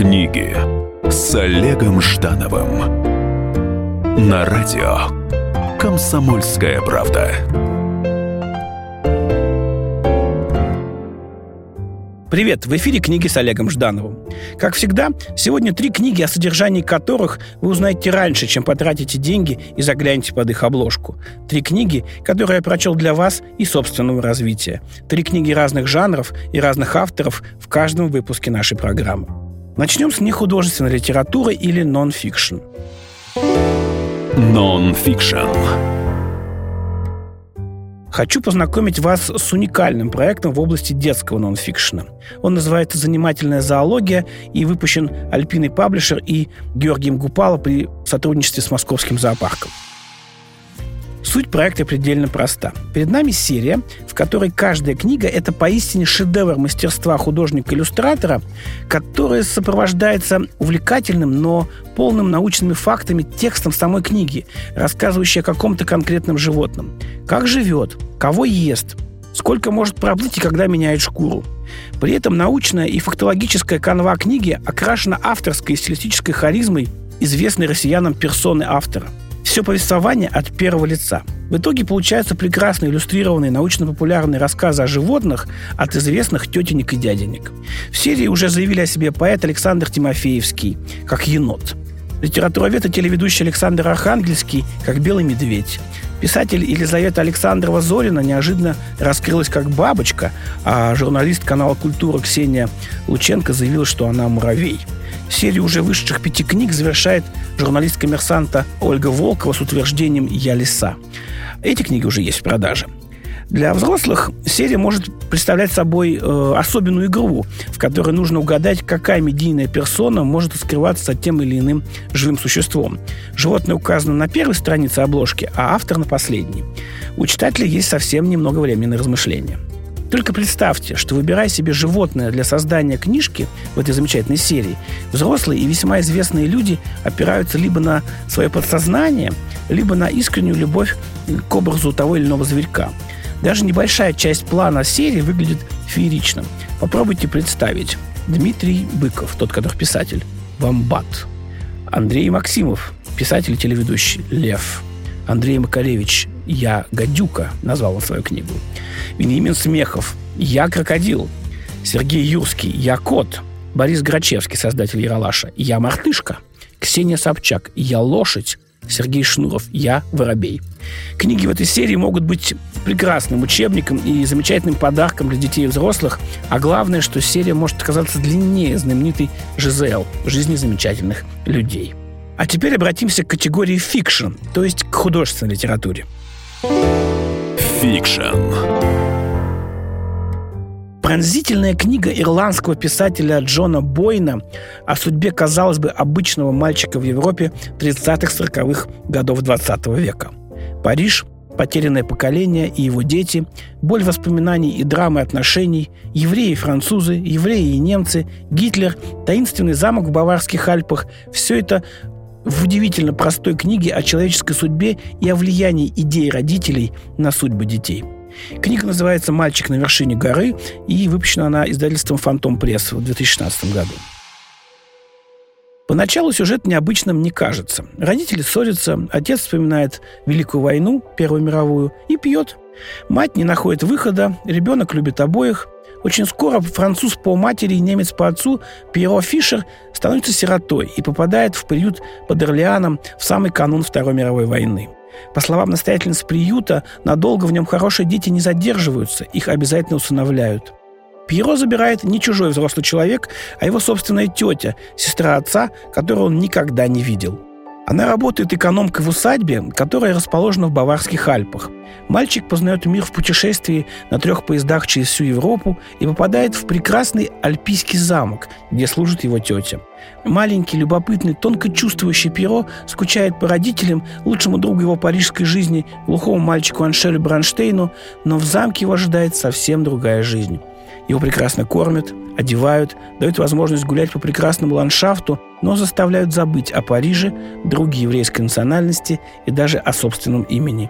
Книги с Олегом Ждановым на радио Комсомольская правда. Привет! В эфире книги с Олегом Ждановым. Как всегда, сегодня три книги, о содержании которых вы узнаете раньше, чем потратите деньги и заглянете под их обложку. Три книги, которые я прочел для вас и собственного развития. Три книги разных жанров и разных авторов в каждом выпуске нашей программы. Начнем с нехудожественной литературы или нон-фикшн. Нон-фикшн. Хочу познакомить вас с уникальным проектом в области детского нонфикшена. Он называется «Занимательная зоология» и выпущен Альпиной Паблишер и Георгием Гупало при сотрудничестве с Московским зоопарком. Суть проекта предельно проста. Перед нами серия, в которой каждая книга – это поистине шедевр мастерства художника-иллюстратора, которая сопровождается увлекательным, но полным научными фактами текстом самой книги, рассказывающей о каком-то конкретном животном. Как живет, кого ест, сколько может проплыть и когда меняет шкуру. При этом научная и фактологическая канва книги окрашена авторской и стилистической харизмой известной россиянам персоны автора – все повествование от первого лица. В итоге получаются прекрасно иллюстрированные научно-популярные рассказы о животных от известных тетенек и дяденек. В серии уже заявили о себе поэт Александр Тимофеевский, как енот. Литературовед и телеведущий Александр Архангельский, как белый медведь. Писатель Елизавета Александрова Зорина неожиданно раскрылась как бабочка, а журналист канала «Культура» Ксения Лученко заявила, что она муравей – Серию уже вышедших пяти книг завершает журналист коммерсанта Ольга Волкова с утверждением «Я лиса». Эти книги уже есть в продаже. Для взрослых серия может представлять собой э, особенную игру, в которой нужно угадать, какая медийная персона может скрываться за тем или иным живым существом. Животное указано на первой странице обложки, а автор на последней. У читателя есть совсем немного времени на размышления. Только представьте, что выбирая себе животное для создания книжки в этой замечательной серии, взрослые и весьма известные люди опираются либо на свое подсознание, либо на искреннюю любовь к образу того или иного зверька. Даже небольшая часть плана серии выглядит фееричным. Попробуйте представить. Дмитрий Быков, тот, который писатель, Вамбат. Андрей Максимов, писатель и телеведущий, Лев. Андрей Макаревич, «Я гадюка», назвал он свою книгу. Вениамин Смехов «Я крокодил». Сергей Юрский «Я кот». Борис Грачевский, создатель Яралаша «Я мартышка». Ксения Собчак «Я лошадь». Сергей Шнуров «Я воробей». Книги в этой серии могут быть прекрасным учебником и замечательным подарком для детей и взрослых, а главное, что серия может оказаться длиннее знаменитой Жизел «Жизни замечательных людей». А теперь обратимся к категории фикшн, то есть к художественной литературе. Фикшн. Пронзительная книга ирландского писателя Джона Бойна о судьбе, казалось бы, обычного мальчика в Европе 30-40-х годов 20 века. Париж, потерянное поколение и его дети, боль воспоминаний и драмы отношений, евреи и французы, евреи и немцы, Гитлер, таинственный замок в Баварских Альпах – все это в удивительно простой книге о человеческой судьбе и о влиянии идей родителей на судьбы детей. Книга называется «Мальчик на вершине горы» и выпущена она издательством «Фантом Пресс» в 2016 году. Поначалу сюжет необычным не кажется. Родители ссорятся, отец вспоминает Великую войну, Первую мировую, и пьет. Мать не находит выхода, ребенок любит обоих – очень скоро француз по матери и немец по отцу Пьеро Фишер становится сиротой и попадает в приют под Орлеаном в самый канун Второй мировой войны. По словам настоятельницы приюта, надолго в нем хорошие дети не задерживаются, их обязательно усыновляют. Пьеро забирает не чужой взрослый человек, а его собственная тетя, сестра отца, которую он никогда не видел – она работает экономкой в усадьбе, которая расположена в Баварских Альпах. Мальчик познает мир в путешествии на трех поездах через всю Европу и попадает в прекрасный альпийский замок, где служит его тетя. Маленький, любопытный, тонко чувствующий Перо скучает по родителям, лучшему другу его парижской жизни, глухому мальчику Аншелю Бронштейну, но в замке его ожидает совсем другая жизнь. Его прекрасно кормят, одевают, дают возможность гулять по прекрасному ландшафту, но заставляют забыть о Париже, друге еврейской национальности и даже о собственном имени.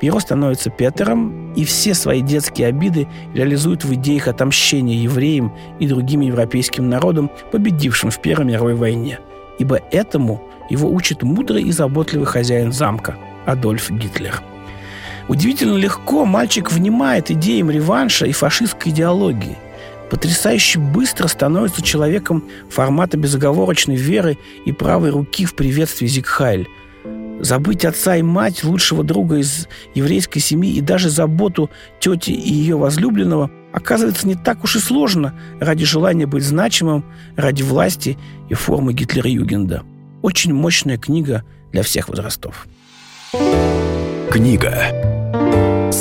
Перо становится Петером, и все свои детские обиды реализует в идеях отомщения евреям и другим европейским народам, победившим в Первой мировой войне. Ибо этому его учит мудрый и заботливый хозяин замка Адольф Гитлер. Удивительно легко мальчик внимает идеям реванша и фашистской идеологии. Потрясающе быстро становится человеком формата безоговорочной веры и правой руки в приветствии Зигхайль – Забыть отца и мать, лучшего друга из еврейской семьи и даже заботу тети и ее возлюбленного оказывается не так уж и сложно ради желания быть значимым, ради власти и формы Гитлер-Югенда. Очень мощная книга для всех возрастов. Книга,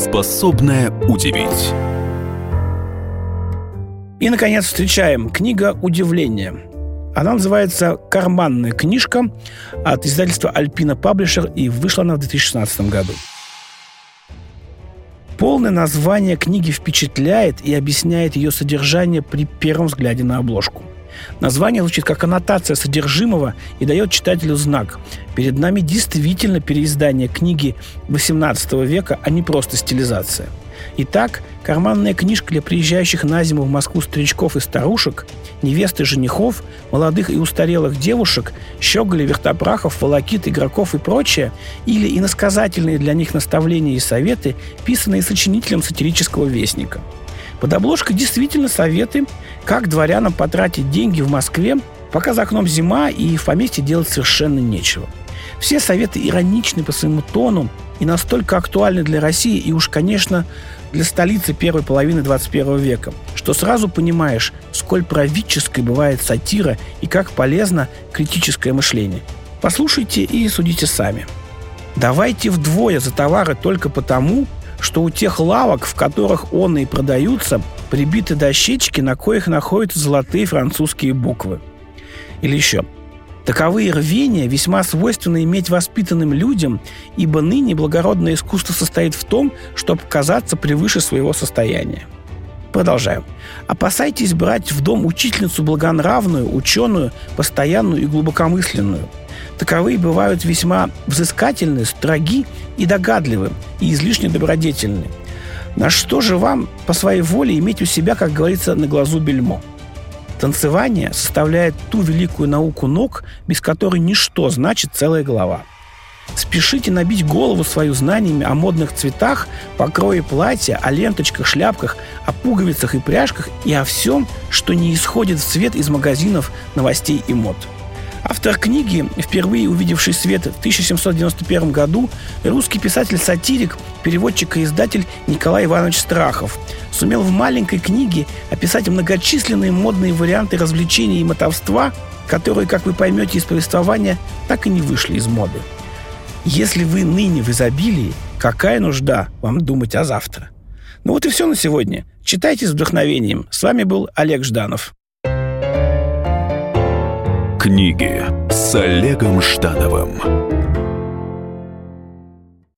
способная удивить. И, наконец, встречаем книга «Удивление». Она называется «Карманная книжка» от издательства «Альпина Паблишер» и вышла она в 2016 году. Полное название книги впечатляет и объясняет ее содержание при первом взгляде на обложку. Название звучит как аннотация содержимого и дает читателю знак. Перед нами действительно переиздание книги XVIII века, а не просто стилизация – Итак, карманная книжка для приезжающих на зиму в Москву старичков и старушек, невест и женихов, молодых и устарелых девушек, щеголей, вертопрахов, волокит, игроков и прочее, или иносказательные для них наставления и советы, писанные сочинителем сатирического вестника. Под обложкой действительно советы, как дворянам потратить деньги в Москве, пока за окном зима и в поместье делать совершенно нечего. Все советы ироничны по своему тону, и настолько актуальны для России и уж, конечно, для столицы первой половины 21 века, что сразу понимаешь, сколь правительской бывает сатира и как полезно критическое мышление. Послушайте и судите сами. Давайте вдвое за товары только потому, что у тех лавок, в которых он и продаются, прибиты дощечки, на коих находятся золотые французские буквы. Или еще – Таковые рвения весьма свойственно иметь воспитанным людям, ибо ныне благородное искусство состоит в том, чтобы казаться превыше своего состояния. Продолжаем. Опасайтесь брать в дом учительницу благонравную, ученую, постоянную и глубокомысленную. Таковые бывают весьма взыскательны, строги и догадливы, и излишне добродетельны. На что же вам по своей воле иметь у себя, как говорится, на глазу бельмо – Танцевание составляет ту великую науку ног, без которой ничто значит целая голова. Спешите набить голову свою знаниями о модных цветах, покрое платья, о ленточках, шляпках, о пуговицах и пряжках и о всем, что не исходит в цвет из магазинов новостей и мод – Автор книги, впервые увидевший свет в 1791 году, русский писатель-сатирик, переводчик и издатель Николай Иванович Страхов, сумел в маленькой книге описать многочисленные модные варианты развлечений и мотовства, которые, как вы поймете из повествования, так и не вышли из моды. Если вы ныне в изобилии, какая нужда вам думать о завтра? Ну вот и все на сегодня. Читайте с вдохновением. С вами был Олег Жданов. Книги с Олегом Ждановым